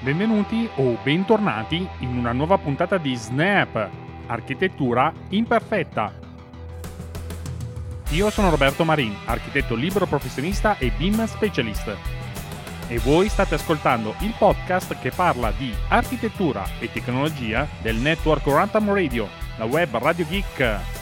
Benvenuti o bentornati in una nuova puntata di Snap, architettura imperfetta. Io sono Roberto Marin, architetto libero professionista e BIM specialist. E voi state ascoltando il podcast che parla di architettura e tecnologia del network Quantum Radio, la web Radio Geek.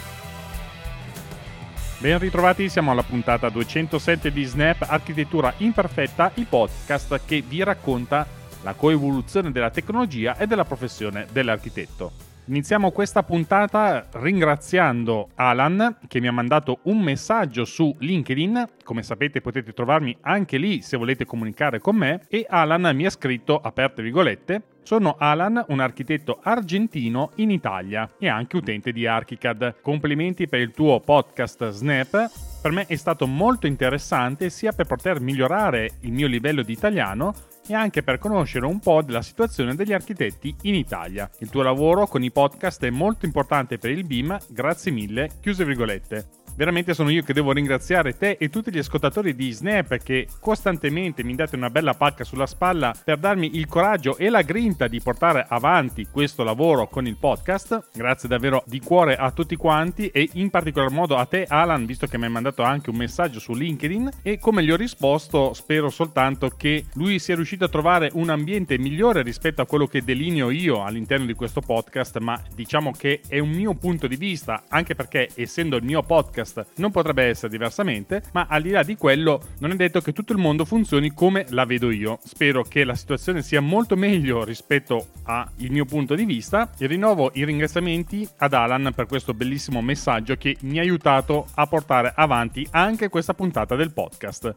Ben ritrovati, siamo alla puntata 207 di Snap Architettura Imperfetta, il podcast che vi racconta la coevoluzione della tecnologia e della professione dell'architetto. Iniziamo questa puntata ringraziando Alan che mi ha mandato un messaggio su LinkedIn, come sapete potete trovarmi anche lì se volete comunicare con me e Alan mi ha scritto, aperte virgolette, sono Alan, un architetto argentino in Italia e anche utente di Archicad. Complimenti per il tuo podcast Snap. Per me è stato molto interessante sia per poter migliorare il mio livello di italiano e anche per conoscere un po' della situazione degli architetti in Italia. Il tuo lavoro con i podcast è molto importante per il BIM, grazie mille, chiuse virgolette. Veramente sono io che devo ringraziare te e tutti gli ascoltatori di Snap che costantemente mi date una bella pacca sulla spalla per darmi il coraggio e la grinta di portare avanti questo lavoro con il podcast. Grazie davvero di cuore a tutti quanti e in particolar modo a te Alan, visto che mi hai mandato anche un messaggio su LinkedIn e come gli ho risposto spero soltanto che lui sia riuscito a trovare un ambiente migliore rispetto a quello che delineo io all'interno di questo podcast, ma diciamo che è un mio punto di vista, anche perché essendo il mio podcast podcast non potrebbe essere diversamente, ma al di là di quello non è detto che tutto il mondo funzioni come la vedo io. Spero che la situazione sia molto meglio rispetto al mio punto di vista e rinnovo i ringraziamenti ad Alan per questo bellissimo messaggio che mi ha aiutato a portare avanti anche questa puntata del podcast.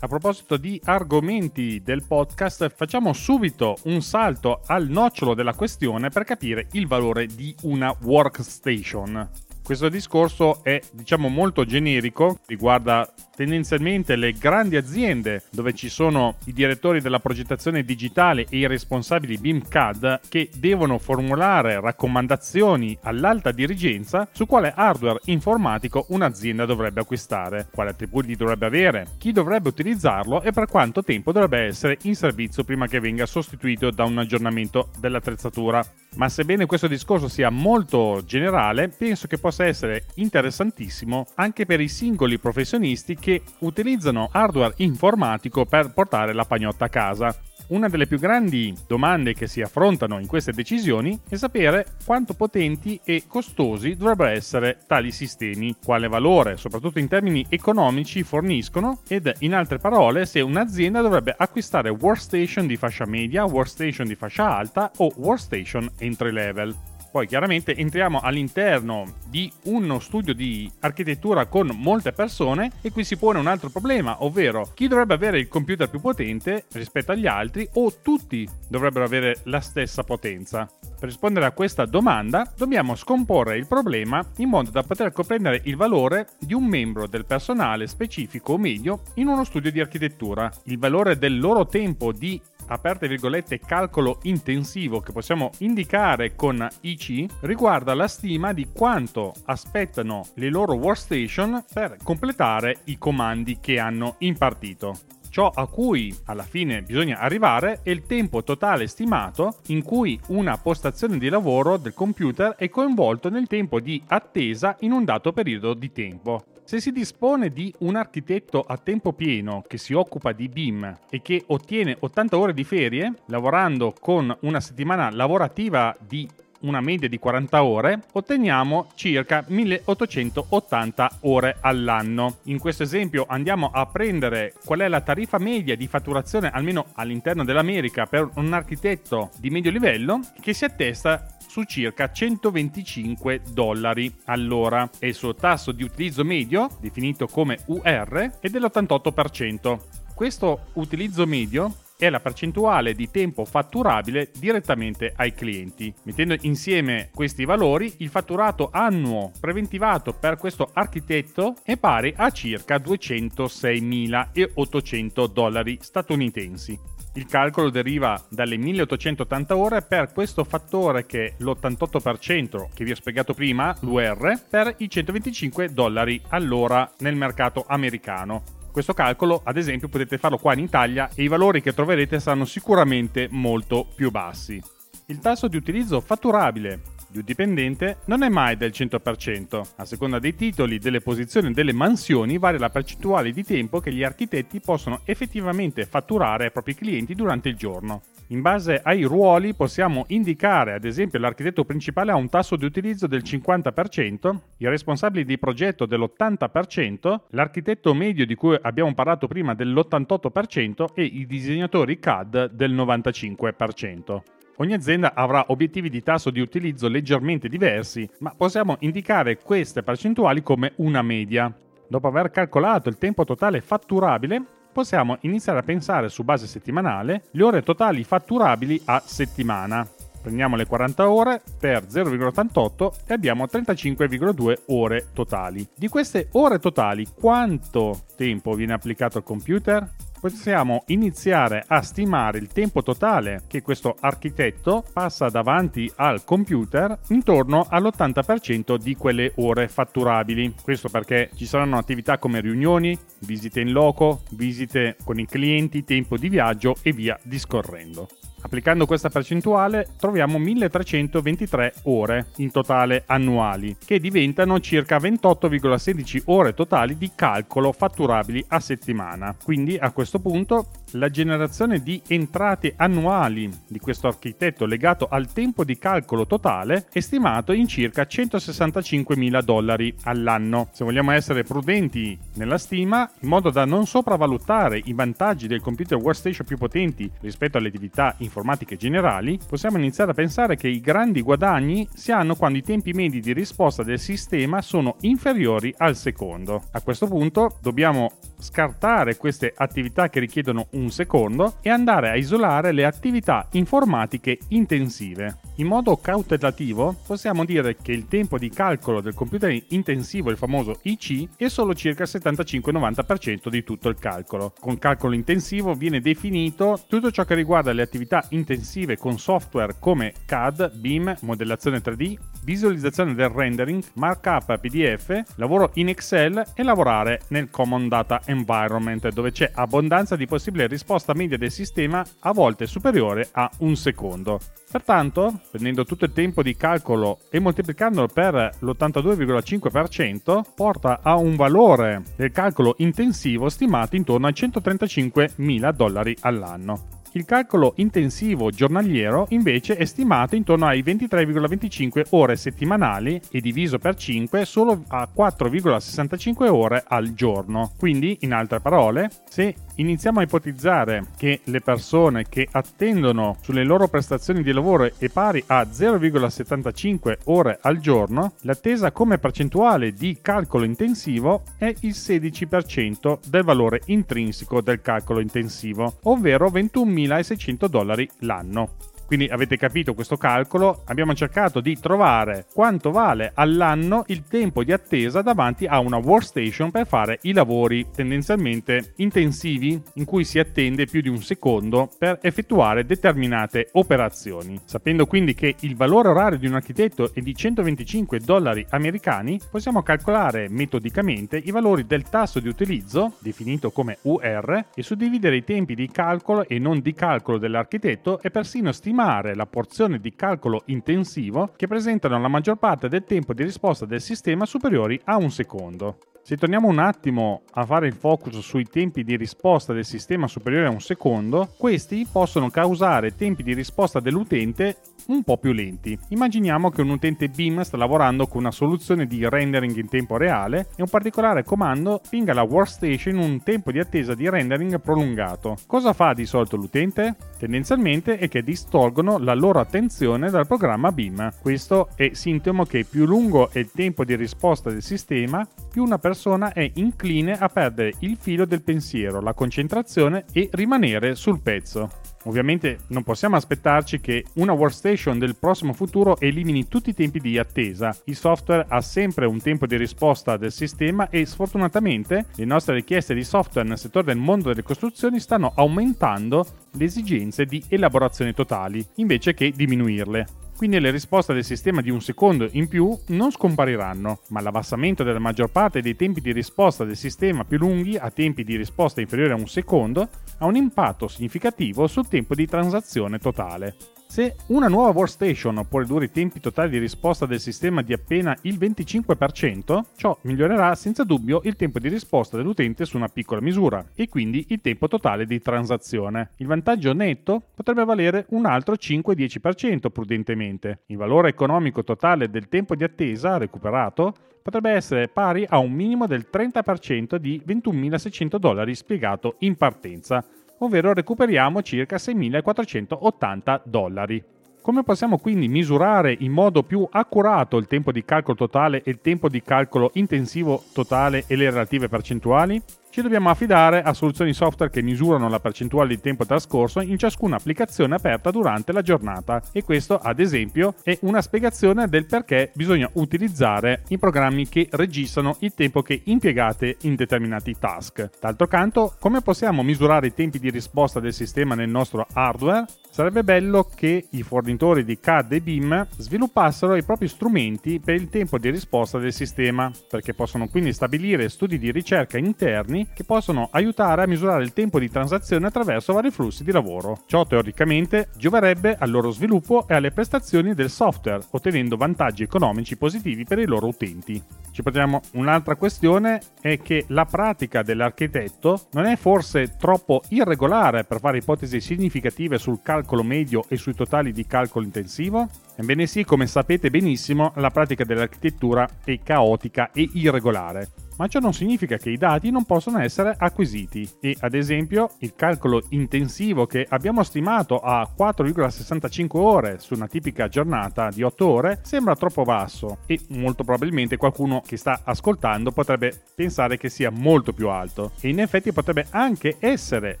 A proposito di argomenti del podcast, facciamo subito un salto al nocciolo della questione per capire il valore di una workstation. Questo discorso è diciamo molto generico, riguarda tendenzialmente le grandi aziende dove ci sono i direttori della progettazione digitale e i responsabili BIM-CAD che devono formulare raccomandazioni all'alta dirigenza su quale hardware informatico un'azienda dovrebbe acquistare, quali attributi dovrebbe avere, chi dovrebbe utilizzarlo e per quanto tempo dovrebbe essere in servizio prima che venga sostituito da un aggiornamento dell'attrezzatura. Ma sebbene questo discorso sia molto generale, penso che possa essere interessantissimo anche per i singoli professionisti che utilizzano hardware informatico per portare la pagnotta a casa. Una delle più grandi domande che si affrontano in queste decisioni è sapere quanto potenti e costosi dovrebbero essere tali sistemi, quale valore, soprattutto in termini economici, forniscono ed in altre parole se un'azienda dovrebbe acquistare workstation di fascia media, workstation di fascia alta o workstation entry level. Poi chiaramente entriamo all'interno di uno studio di architettura con molte persone e qui si pone un altro problema, ovvero chi dovrebbe avere il computer più potente rispetto agli altri o tutti dovrebbero avere la stessa potenza. Per rispondere a questa domanda dobbiamo scomporre il problema in modo da poter comprendere il valore di un membro del personale specifico o medio in uno studio di architettura, il valore del loro tempo di aperte virgolette, calcolo intensivo che possiamo indicare con IC riguarda la stima di quanto aspettano le loro workstation per completare i comandi che hanno impartito. Ciò a cui alla fine bisogna arrivare è il tempo totale stimato in cui una postazione di lavoro del computer è coinvolto nel tempo di attesa in un dato periodo di tempo. Se si dispone di un architetto a tempo pieno che si occupa di BIM e che ottiene 80 ore di ferie, lavorando con una settimana lavorativa di una media di 40 ore, otteniamo circa 1880 ore all'anno. In questo esempio andiamo a prendere qual è la tariffa media di fatturazione almeno all'interno dell'America per un architetto di medio livello che si attesta su circa 125 dollari all'ora e il suo tasso di utilizzo medio, definito come UR, è dell'88%. Questo utilizzo medio è la percentuale di tempo fatturabile direttamente ai clienti. Mettendo insieme questi valori, il fatturato annuo preventivato per questo architetto è pari a circa 206.800 dollari statunitensi. Il calcolo deriva dalle 1880 ore per questo fattore che è l'88% che vi ho spiegato prima, l'UR, per i 125 dollari all'ora nel mercato americano. Questo calcolo, ad esempio, potete farlo qua in Italia e i valori che troverete saranno sicuramente molto più bassi. Il tasso di utilizzo fatturabile di un dipendente non è mai del 100%. A seconda dei titoli, delle posizioni e delle mansioni varia la percentuale di tempo che gli architetti possono effettivamente fatturare ai propri clienti durante il giorno. In base ai ruoli possiamo indicare, ad esempio, l'architetto principale ha un tasso di utilizzo del 50%, i responsabili di progetto dell'80%, l'architetto medio di cui abbiamo parlato prima dell'88% e i disegnatori CAD del 95%. Ogni azienda avrà obiettivi di tasso di utilizzo leggermente diversi, ma possiamo indicare queste percentuali come una media. Dopo aver calcolato il tempo totale fatturabile, possiamo iniziare a pensare su base settimanale le ore totali fatturabili a settimana. Prendiamo le 40 ore per 0,88 e abbiamo 35,2 ore totali. Di queste ore totali, quanto tempo viene applicato al computer? Possiamo iniziare a stimare il tempo totale che questo architetto passa davanti al computer intorno all'80% di quelle ore fatturabili. Questo perché ci saranno attività come riunioni, visite in loco, visite con i clienti, tempo di viaggio e via discorrendo. Applicando questa percentuale troviamo 1323 ore in totale annuali, che diventano circa 28,16 ore totali di calcolo fatturabili a settimana. Quindi a questo punto la generazione di entrate annuali di questo architetto legato al tempo di calcolo totale è stimato in circa 165 mila dollari all'anno. Se vogliamo essere prudenti nella stima, in modo da non sopravvalutare i vantaggi del computer workstation più potenti rispetto alle attività informatiche generali, possiamo iniziare a pensare che i grandi guadagni si hanno quando i tempi medi di risposta del sistema sono inferiori al secondo. A questo punto dobbiamo scartare queste attività che richiedono un secondo e andare a isolare le attività informatiche intensive. In modo cautelativo possiamo dire che il tempo di calcolo del computer intensivo, il famoso IC, è solo circa il 75-90% di tutto il calcolo. Con calcolo intensivo viene definito tutto ciò che riguarda le attività intensive con software come CAD, BIM, modellazione 3D, visualizzazione del rendering, markup PDF, lavoro in Excel e lavorare nel Common Data Environment dove c'è abbondanza di possibile risposta media del sistema a volte superiore a un secondo. Pertanto, prendendo tutto il tempo di calcolo e moltiplicandolo per l'82,5%, porta a un valore del calcolo intensivo stimato intorno ai 135 mila dollari all'anno. Il calcolo intensivo giornaliero invece è stimato intorno ai 23,25 ore settimanali e diviso per 5 solo a 4,65 ore al giorno. Quindi, in altre parole, se iniziamo a ipotizzare che le persone che attendono sulle loro prestazioni di lavoro è pari a 0,75 ore al giorno, l'attesa come percentuale di calcolo intensivo è il 16% del valore intrinseco del calcolo intensivo, ovvero 21 2.600 dollari l'anno. Quindi avete capito questo calcolo? Abbiamo cercato di trovare quanto vale all'anno il tempo di attesa davanti a una workstation per fare i lavori tendenzialmente intensivi in cui si attende più di un secondo per effettuare determinate operazioni. Sapendo quindi che il valore orario di un architetto è di 125 dollari americani, possiamo calcolare metodicamente i valori del tasso di utilizzo, definito come UR, e suddividere i tempi di calcolo e non di calcolo dell'architetto e persino stimare stimare la porzione di calcolo intensivo che presentano la maggior parte del tempo di risposta del sistema superiori a un secondo. Se torniamo un attimo a fare il focus sui tempi di risposta del sistema superiori a un secondo, questi possono causare tempi di risposta dell'utente un po' più lenti. Immaginiamo che un utente BIM sta lavorando con una soluzione di rendering in tempo reale e un particolare comando spinga la workstation un tempo di attesa di rendering prolungato. Cosa fa di solito l'utente? Tendenzialmente è che distolgono la loro attenzione dal programma BIM. Questo è sintomo che più lungo è il tempo di risposta del sistema, più una persona è incline a perdere il filo del pensiero, la concentrazione e rimanere sul pezzo. Ovviamente non possiamo aspettarci che una workstation del prossimo futuro elimini tutti i tempi di attesa. Il software ha sempre un tempo di risposta del sistema e sfortunatamente le nostre richieste di software nel settore del mondo delle costruzioni stanno aumentando le esigenze di elaborazioni totali invece che diminuirle quindi le risposte del sistema di un secondo in più non scompariranno, ma l'abbassamento della maggior parte dei tempi di risposta del sistema più lunghi a tempi di risposta inferiori a un secondo ha un impatto significativo sul tempo di transazione totale. Se una nuova workstation può ridurre i tempi totali di risposta del sistema di appena il 25%, ciò migliorerà senza dubbio il tempo di risposta dell'utente su una piccola misura e quindi il tempo totale di transazione. Il vantaggio netto potrebbe valere un altro 5-10% prudentemente. Il valore economico totale del tempo di attesa recuperato potrebbe essere pari a un minimo del 30% di 21.600 dollari spiegato in partenza ovvero recuperiamo circa 6.480 dollari. Come possiamo quindi misurare in modo più accurato il tempo di calcolo totale e il tempo di calcolo intensivo totale e le relative percentuali? Ci dobbiamo affidare a soluzioni software che misurano la percentuale di tempo trascorso in ciascuna applicazione aperta durante la giornata e questo ad esempio è una spiegazione del perché bisogna utilizzare i programmi che registrano il tempo che impiegate in determinati task. D'altro canto, come possiamo misurare i tempi di risposta del sistema nel nostro hardware? Sarebbe bello che i fornitori di CAD e BIM sviluppassero i propri strumenti per il tempo di risposta del sistema, perché possono quindi stabilire studi di ricerca interni che possono aiutare a misurare il tempo di transazione attraverso vari flussi di lavoro. Ciò teoricamente gioverebbe al loro sviluppo e alle prestazioni del software, ottenendo vantaggi economici positivi per i loro utenti. Ci potremmo un'altra questione è che la pratica dell'architetto non è forse troppo irregolare per fare ipotesi significative sul calcolo medio e sui totali di calcolo intensivo? Ebbene sì, come sapete benissimo, la pratica dell'architettura è caotica e irregolare ma ciò non significa che i dati non possono essere acquisiti. E ad esempio il calcolo intensivo che abbiamo stimato a 4,65 ore su una tipica giornata di 8 ore sembra troppo basso e molto probabilmente qualcuno che sta ascoltando potrebbe pensare che sia molto più alto. E in effetti potrebbe anche essere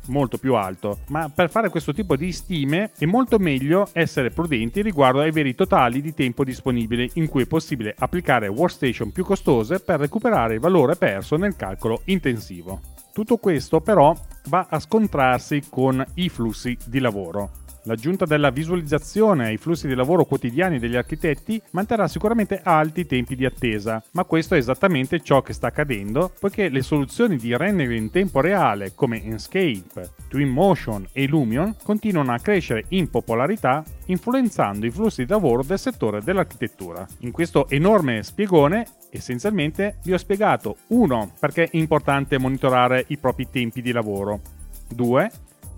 molto più alto, ma per fare questo tipo di stime è molto meglio essere prudenti riguardo ai veri totali di tempo disponibile in cui è possibile applicare workstation più costose per recuperare il valore perso nel calcolo intensivo. Tutto questo però va a scontrarsi con i flussi di lavoro. L'aggiunta della visualizzazione ai flussi di lavoro quotidiani degli architetti manterrà sicuramente alti i tempi di attesa, ma questo è esattamente ciò che sta accadendo poiché le soluzioni di rendering in tempo reale come Enscape, Twinmotion e Lumion continuano a crescere in popolarità influenzando i flussi di lavoro del settore dell'architettura. In questo enorme spiegone essenzialmente vi ho spiegato 1 perché è importante monitorare i propri tempi di lavoro, 2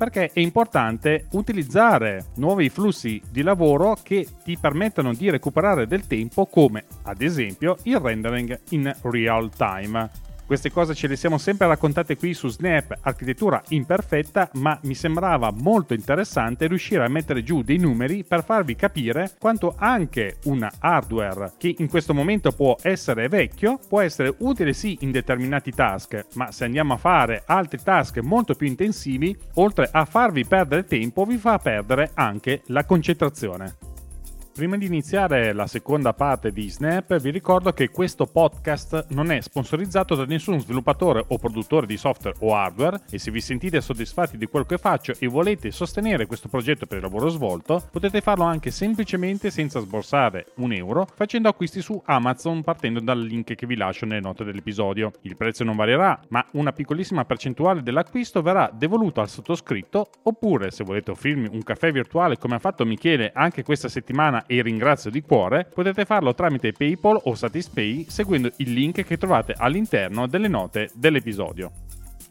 perché è importante utilizzare nuovi flussi di lavoro che ti permettano di recuperare del tempo come ad esempio il rendering in real time. Queste cose ce le siamo sempre raccontate qui su Snap Architettura Imperfetta, ma mi sembrava molto interessante riuscire a mettere giù dei numeri per farvi capire quanto anche un hardware che in questo momento può essere vecchio può essere utile sì in determinati task, ma se andiamo a fare altri task molto più intensivi, oltre a farvi perdere tempo, vi fa perdere anche la concentrazione. Prima di iniziare la seconda parte di Snap, vi ricordo che questo podcast non è sponsorizzato da nessun sviluppatore o produttore di software o hardware e se vi sentite soddisfatti di quello che faccio e volete sostenere questo progetto per il lavoro svolto, potete farlo anche semplicemente senza sborsare un euro facendo acquisti su Amazon partendo dal link che vi lascio nelle note dell'episodio. Il prezzo non varierà, ma una piccolissima percentuale dell'acquisto verrà devoluto al sottoscritto oppure se volete offrirmi un caffè virtuale come ha fatto Michele anche questa settimana e ringrazio di cuore, potete farlo tramite PayPal o Satispay seguendo il link che trovate all'interno delle note dell'episodio.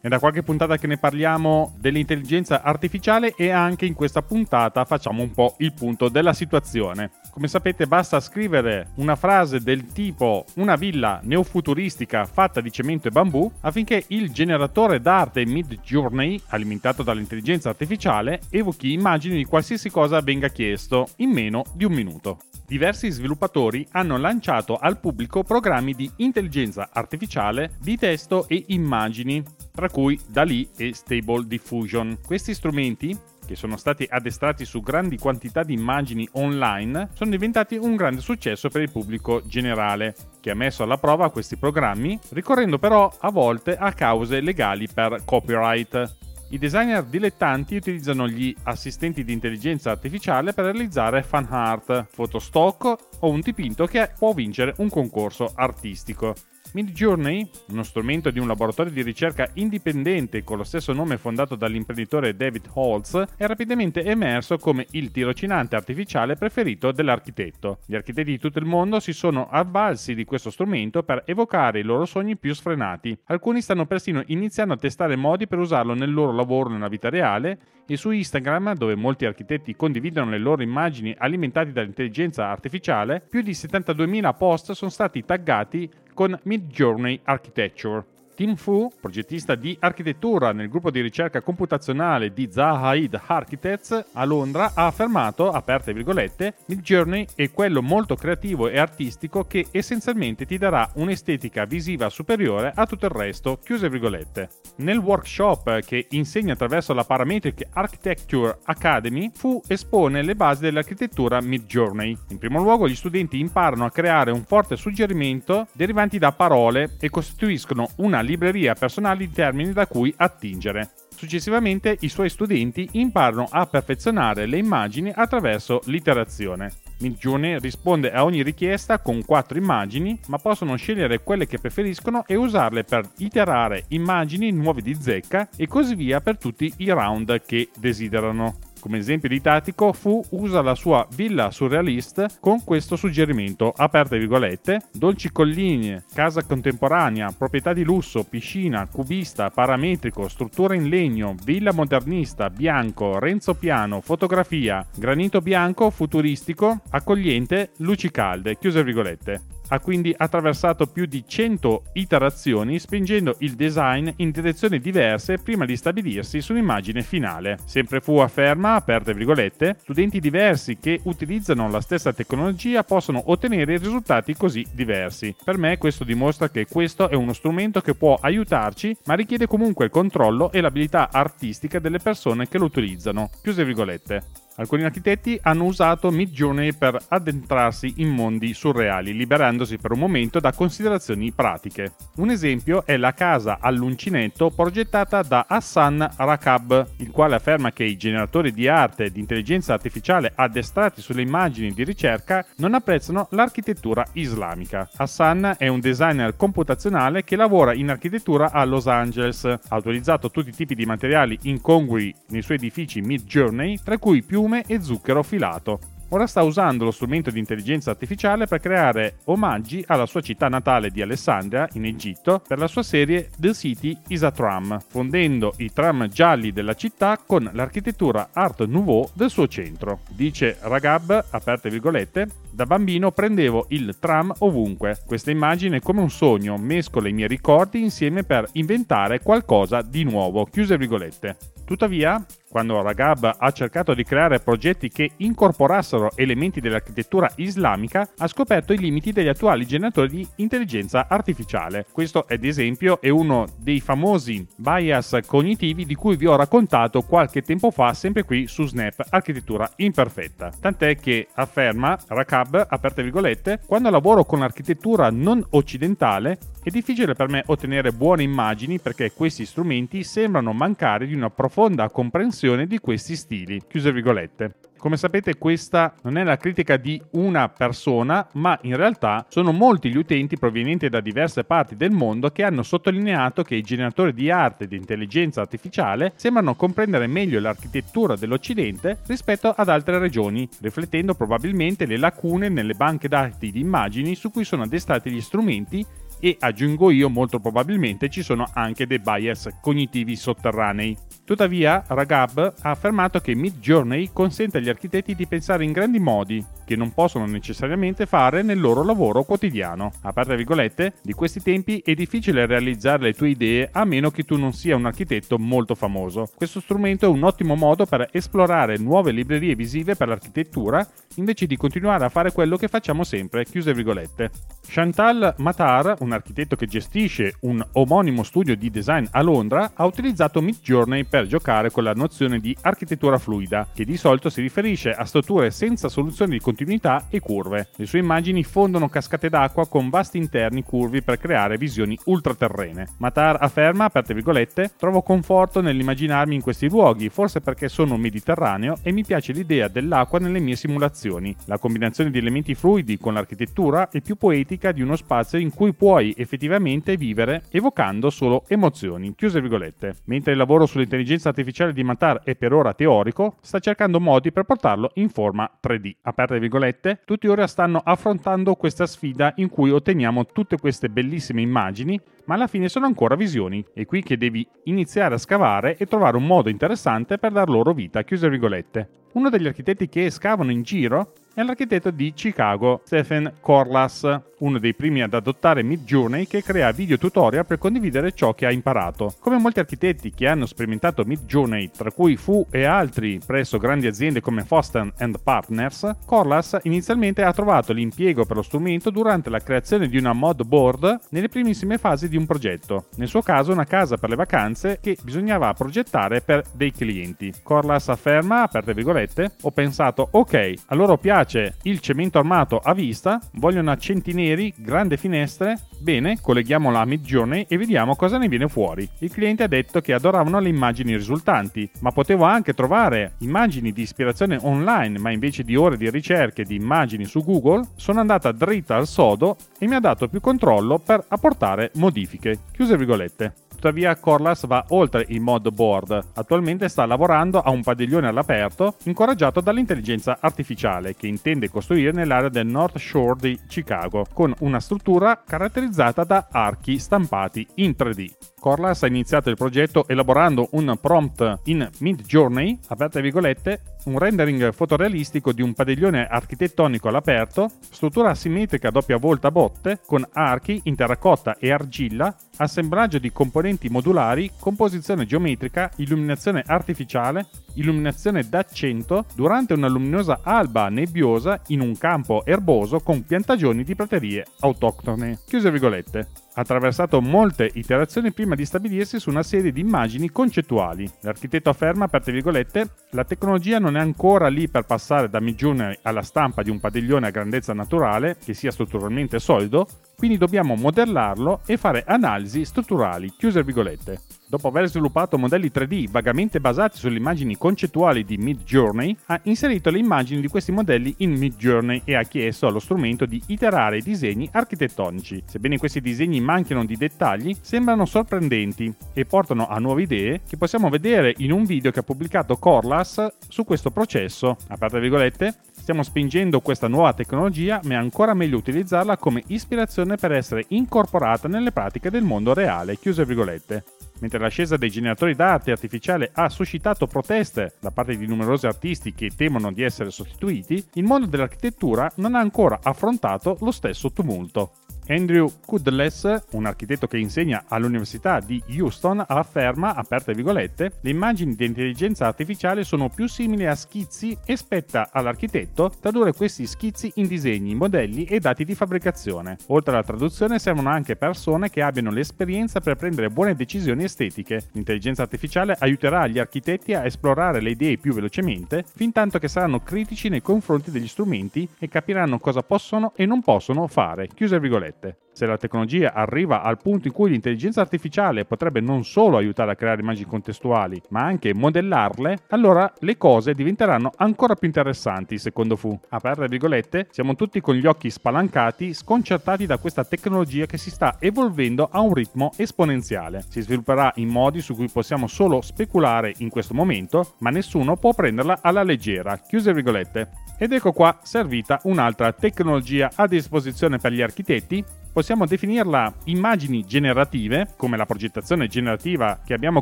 È da qualche puntata che ne parliamo dell'intelligenza artificiale e anche in questa puntata facciamo un po' il punto della situazione. Come sapete basta scrivere una frase del tipo una villa neofuturistica fatta di cemento e bambù affinché il generatore d'arte Midjourney, alimentato dall'intelligenza artificiale, evochi immagini di qualsiasi cosa venga chiesto in meno di un minuto diversi sviluppatori hanno lanciato al pubblico programmi di intelligenza artificiale di testo e immagini, tra cui DALI e Stable Diffusion. Questi strumenti che sono stati addestrati su grandi quantità di immagini online, sono diventati un grande successo per il pubblico generale, che ha messo alla prova questi programmi, ricorrendo però a volte a cause legali per copyright. I designer dilettanti utilizzano gli assistenti di intelligenza artificiale per realizzare fan art, fotostock o un dipinto che può vincere un concorso artistico. Midjourney, uno strumento di un laboratorio di ricerca indipendente con lo stesso nome fondato dall'imprenditore David Holtz, è rapidamente emerso come il tirocinante artificiale preferito dell'architetto. Gli architetti di tutto il mondo si sono avvalsi di questo strumento per evocare i loro sogni più sfrenati. Alcuni stanno persino iniziando a testare modi per usarlo nel loro lavoro nella vita reale e su Instagram, dove molti architetti condividono le loro immagini alimentate dall'intelligenza artificiale, più di 72.000 post sono stati taggati con Midjourney Architecture. Tim Fu, progettista di architettura nel gruppo di ricerca computazionale di Zahaid Architects a Londra, ha affermato, aperte virgolette, Midjourney è quello molto creativo e artistico che essenzialmente ti darà un'estetica visiva superiore a tutto il resto, chiuse virgolette. Nel workshop che insegna attraverso la Parametric Architecture Academy, Fu espone le basi dell'architettura Midjourney. In primo luogo gli studenti imparano a creare un forte suggerimento derivanti da parole e costituiscono una libreria personale di termini da cui attingere. Successivamente i suoi studenti imparano a perfezionare le immagini attraverso l'iterazione. Midjourney risponde a ogni richiesta con quattro immagini, ma possono scegliere quelle che preferiscono e usarle per iterare immagini nuove di zecca e così via per tutti i round che desiderano. Come esempio didattico, Fu usa la sua villa surrealist con questo suggerimento, aperte virgolette, dolci colline, casa contemporanea, proprietà di lusso, piscina, cubista, parametrico, struttura in legno, villa modernista, bianco, renzo piano, fotografia, granito bianco, futuristico, accogliente, luci calde, chiuse virgolette ha quindi attraversato più di 100 iterazioni spingendo il design in direzioni diverse prima di stabilirsi sull'immagine finale. Sempre fu afferma, aperte virgolette, studenti diversi che utilizzano la stessa tecnologia possono ottenere risultati così diversi. Per me questo dimostra che questo è uno strumento che può aiutarci, ma richiede comunque il controllo e l'abilità artistica delle persone che lo utilizzano. Chiuse virgolette. Alcuni architetti hanno usato Midjourney per addentrarsi in mondi surreali, liberandosi per un momento da considerazioni pratiche. Un esempio è la casa all'uncinetto progettata da Hassan Rakab, il quale afferma che i generatori di arte e di intelligenza artificiale addestrati sulle immagini di ricerca non apprezzano l'architettura islamica. Hassan è un designer computazionale che lavora in architettura a Los Angeles. Ha utilizzato tutti i tipi di materiali incongrui nei suoi edifici Midjourney, tra cui piume piume e zucchero filato. Ora sta usando lo strumento di intelligenza artificiale per creare omaggi alla sua città natale di Alessandria, in Egitto, per la sua serie The City is a Tram, fondendo i tram gialli della città con l'architettura Art Nouveau del suo centro. Dice Ragab, aperte virgolette, da bambino prendevo il tram ovunque. Questa immagine è come un sogno, mescola i miei ricordi insieme per inventare qualcosa di nuovo. Chiuse virgolette. Tuttavia, quando Ragab ha cercato di creare progetti che incorporassero elementi dell'architettura islamica, ha scoperto i limiti degli attuali generatori di intelligenza artificiale. Questo, ad esempio, è uno dei famosi bias cognitivi di cui vi ho raccontato qualche tempo fa, sempre qui su Snap Architettura Imperfetta. Tant'è che afferma Ragab, aperte virgolette, quando lavoro con l'architettura non occidentale, è difficile per me ottenere buone immagini perché questi strumenti sembrano mancare di una profonda comprensione di questi stili. Chiuse virgolette. Come sapete questa non è la critica di una persona, ma in realtà sono molti gli utenti provenienti da diverse parti del mondo che hanno sottolineato che i generatori di arte e di intelligenza artificiale sembrano comprendere meglio l'architettura dell'Occidente rispetto ad altre regioni, riflettendo probabilmente le lacune nelle banche dati di immagini su cui sono addestrati gli strumenti e aggiungo io molto probabilmente ci sono anche dei bias cognitivi sotterranei. Tuttavia, Ragab ha affermato che Midjourney consente agli architetti di pensare in grandi modi, che non possono necessariamente fare nel loro lavoro quotidiano. A parte virgolette, di questi tempi è difficile realizzare le tue idee a meno che tu non sia un architetto molto famoso. Questo strumento è un ottimo modo per esplorare nuove librerie visive per l'architettura invece di continuare a fare quello che facciamo sempre, chiuse virgolette. Chantal Matar, una un architetto che gestisce un omonimo studio di design a Londra, ha utilizzato Midjourney per giocare con la nozione di architettura fluida, che di solito si riferisce a strutture senza soluzioni di continuità e curve. Le sue immagini fondono cascate d'acqua con vasti interni curvi per creare visioni ultraterrene. Matar afferma, aperte virgolette, trovo conforto nell'immaginarmi in questi luoghi, forse perché sono mediterraneo e mi piace l'idea dell'acqua nelle mie simulazioni. La combinazione di elementi fluidi con l'architettura è più poetica di uno spazio in cui puoi effettivamente vivere evocando solo emozioni. Chiuse virgolette. Mentre il lavoro sull'intelligenza artificiale di Matar è per ora teorico, sta cercando modi per portarlo in forma 3D. Aperte virgolette, tutti ora stanno affrontando questa sfida in cui otteniamo tutte queste bellissime immagini, ma alla fine sono ancora visioni. È qui che devi iniziare a scavare e trovare un modo interessante per dar loro vita. Chiuse virgolette. Uno degli architetti che scavano in giro è l'architetto di Chicago, Stephen Corlas, uno dei primi ad adottare Midjourney che crea video tutorial per condividere ciò che ha imparato. Come molti architetti che hanno sperimentato Midjourney, tra cui Fu e altri presso grandi aziende come Foster Partners, Corlas inizialmente ha trovato l'impiego per lo strumento durante la creazione di una mod board nelle primissime fasi di un progetto, nel suo caso una casa per le vacanze che bisognava progettare per dei clienti. Corlas afferma, aperte virgolette, ho pensato ok, a loro piace il cemento armato a vista, vogliono accenti neri, grandi finestre, bene, colleghiamola a Midjourney e vediamo cosa ne viene fuori. Il cliente ha detto che adoravano le immagini risultanti, ma potevo anche trovare immagini di ispirazione online, ma invece di ore di ricerche di immagini su Google, sono andata dritta al sodo e mi ha dato più controllo per apportare modifiche. Chiuse virgolette. Tuttavia Corlas va oltre il mod board. Attualmente sta lavorando a un padiglione all'aperto, incoraggiato dall'intelligenza artificiale, che intende costruire nell'area del North Shore di Chicago, con una struttura caratterizzata da archi stampati in 3D. Corlas ha iniziato il progetto elaborando un prompt in Midjourney, aperte virgolette, un rendering fotorealistico di un padiglione architettonico all'aperto, struttura asimmetrica a doppia volta a botte, con archi in terracotta e argilla, assemblaggio di componenti modulari, composizione geometrica, illuminazione artificiale, illuminazione d'accento durante una luminosa alba nebbiosa in un campo erboso con piantagioni di praterie autoctone. Chiuse virgolette attraversato molte iterazioni prima di stabilirsi su una serie di immagini concettuali. L'architetto afferma, aperte virgolette, la tecnologia non è ancora lì per passare da Midjourney alla stampa di un padiglione a grandezza naturale, che sia strutturalmente solido, quindi dobbiamo modellarlo e fare analisi strutturali, chiuse virgolette. Dopo aver sviluppato modelli 3D vagamente basati sulle immagini concettuali di Midjourney, ha inserito le immagini di questi modelli in Midjourney e ha chiesto allo strumento di iterare i disegni architettonici. Sebbene questi disegni manchino di dettagli, sembrano sorprendenti e portano a nuove idee che possiamo vedere in un video che ha pubblicato Corlas su questo processo. Aperte virgolette, Stiamo spingendo questa nuova tecnologia, ma è ancora meglio utilizzarla come ispirazione per essere incorporata nelle pratiche del mondo reale. Chiuse virgolette. Mentre l'ascesa dei generatori d'arte artificiale ha suscitato proteste da parte di numerosi artisti che temono di essere sostituiti, il mondo dell'architettura non ha ancora affrontato lo stesso tumulto. Andrew Kudless, un architetto che insegna all'Università di Houston, afferma, aperte virgolette, le immagini di intelligenza artificiale sono più simili a schizzi e spetta all'architetto tradurre questi schizzi in disegni, modelli e dati di fabbricazione. Oltre alla traduzione servono anche persone che abbiano l'esperienza per prendere buone decisioni estetiche. L'intelligenza artificiale aiuterà gli architetti a esplorare le idee più velocemente, fin tanto che saranno critici nei confronti degli strumenti e capiranno cosa possono e non possono fare. Chiuse virgolette. Se la tecnologia arriva al punto in cui l'intelligenza artificiale potrebbe non solo aiutare a creare immagini contestuali, ma anche modellarle, allora le cose diventeranno ancora più interessanti, secondo Fu. Aperte virgolette, siamo tutti con gli occhi spalancati, sconcertati da questa tecnologia che si sta evolvendo a un ritmo esponenziale. Si svilupperà in modi su cui possiamo solo speculare in questo momento, ma nessuno può prenderla alla leggera. Chiuse virgolette. Ed ecco qua servita un'altra tecnologia a disposizione per gli architetti possiamo definirla immagini generative, come la progettazione generativa che abbiamo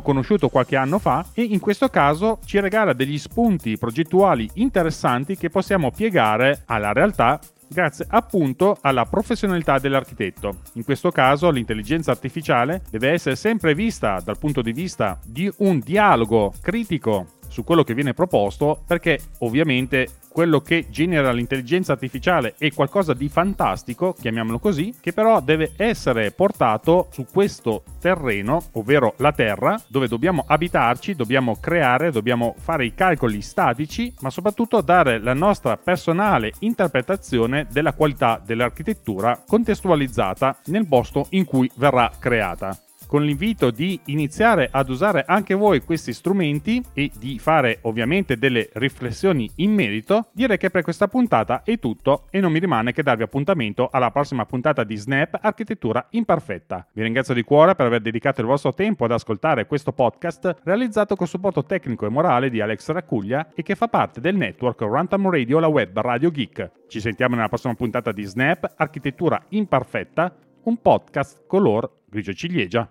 conosciuto qualche anno fa, e in questo caso ci regala degli spunti progettuali interessanti che possiamo piegare alla realtà grazie appunto alla professionalità dell'architetto. In questo caso l'intelligenza artificiale deve essere sempre vista dal punto di vista di un dialogo critico su quello che viene proposto perché ovviamente quello che genera l'intelligenza artificiale è qualcosa di fantastico, chiamiamolo così, che però deve essere portato su questo terreno, ovvero la Terra, dove dobbiamo abitarci, dobbiamo creare, dobbiamo fare i calcoli statici, ma soprattutto dare la nostra personale interpretazione della qualità dell'architettura contestualizzata nel posto in cui verrà creata con l'invito di iniziare ad usare anche voi questi strumenti e di fare ovviamente delle riflessioni in merito, direi che per questa puntata è tutto e non mi rimane che darvi appuntamento alla prossima puntata di Snap Architettura Imperfetta. Vi ringrazio di cuore per aver dedicato il vostro tempo ad ascoltare questo podcast realizzato con supporto tecnico e morale di Alex Raccuglia e che fa parte del network Runtime Radio La Web Radio Geek. Ci sentiamo nella prossima puntata di Snap Architettura Imperfetta un podcast color grigio ciliegia.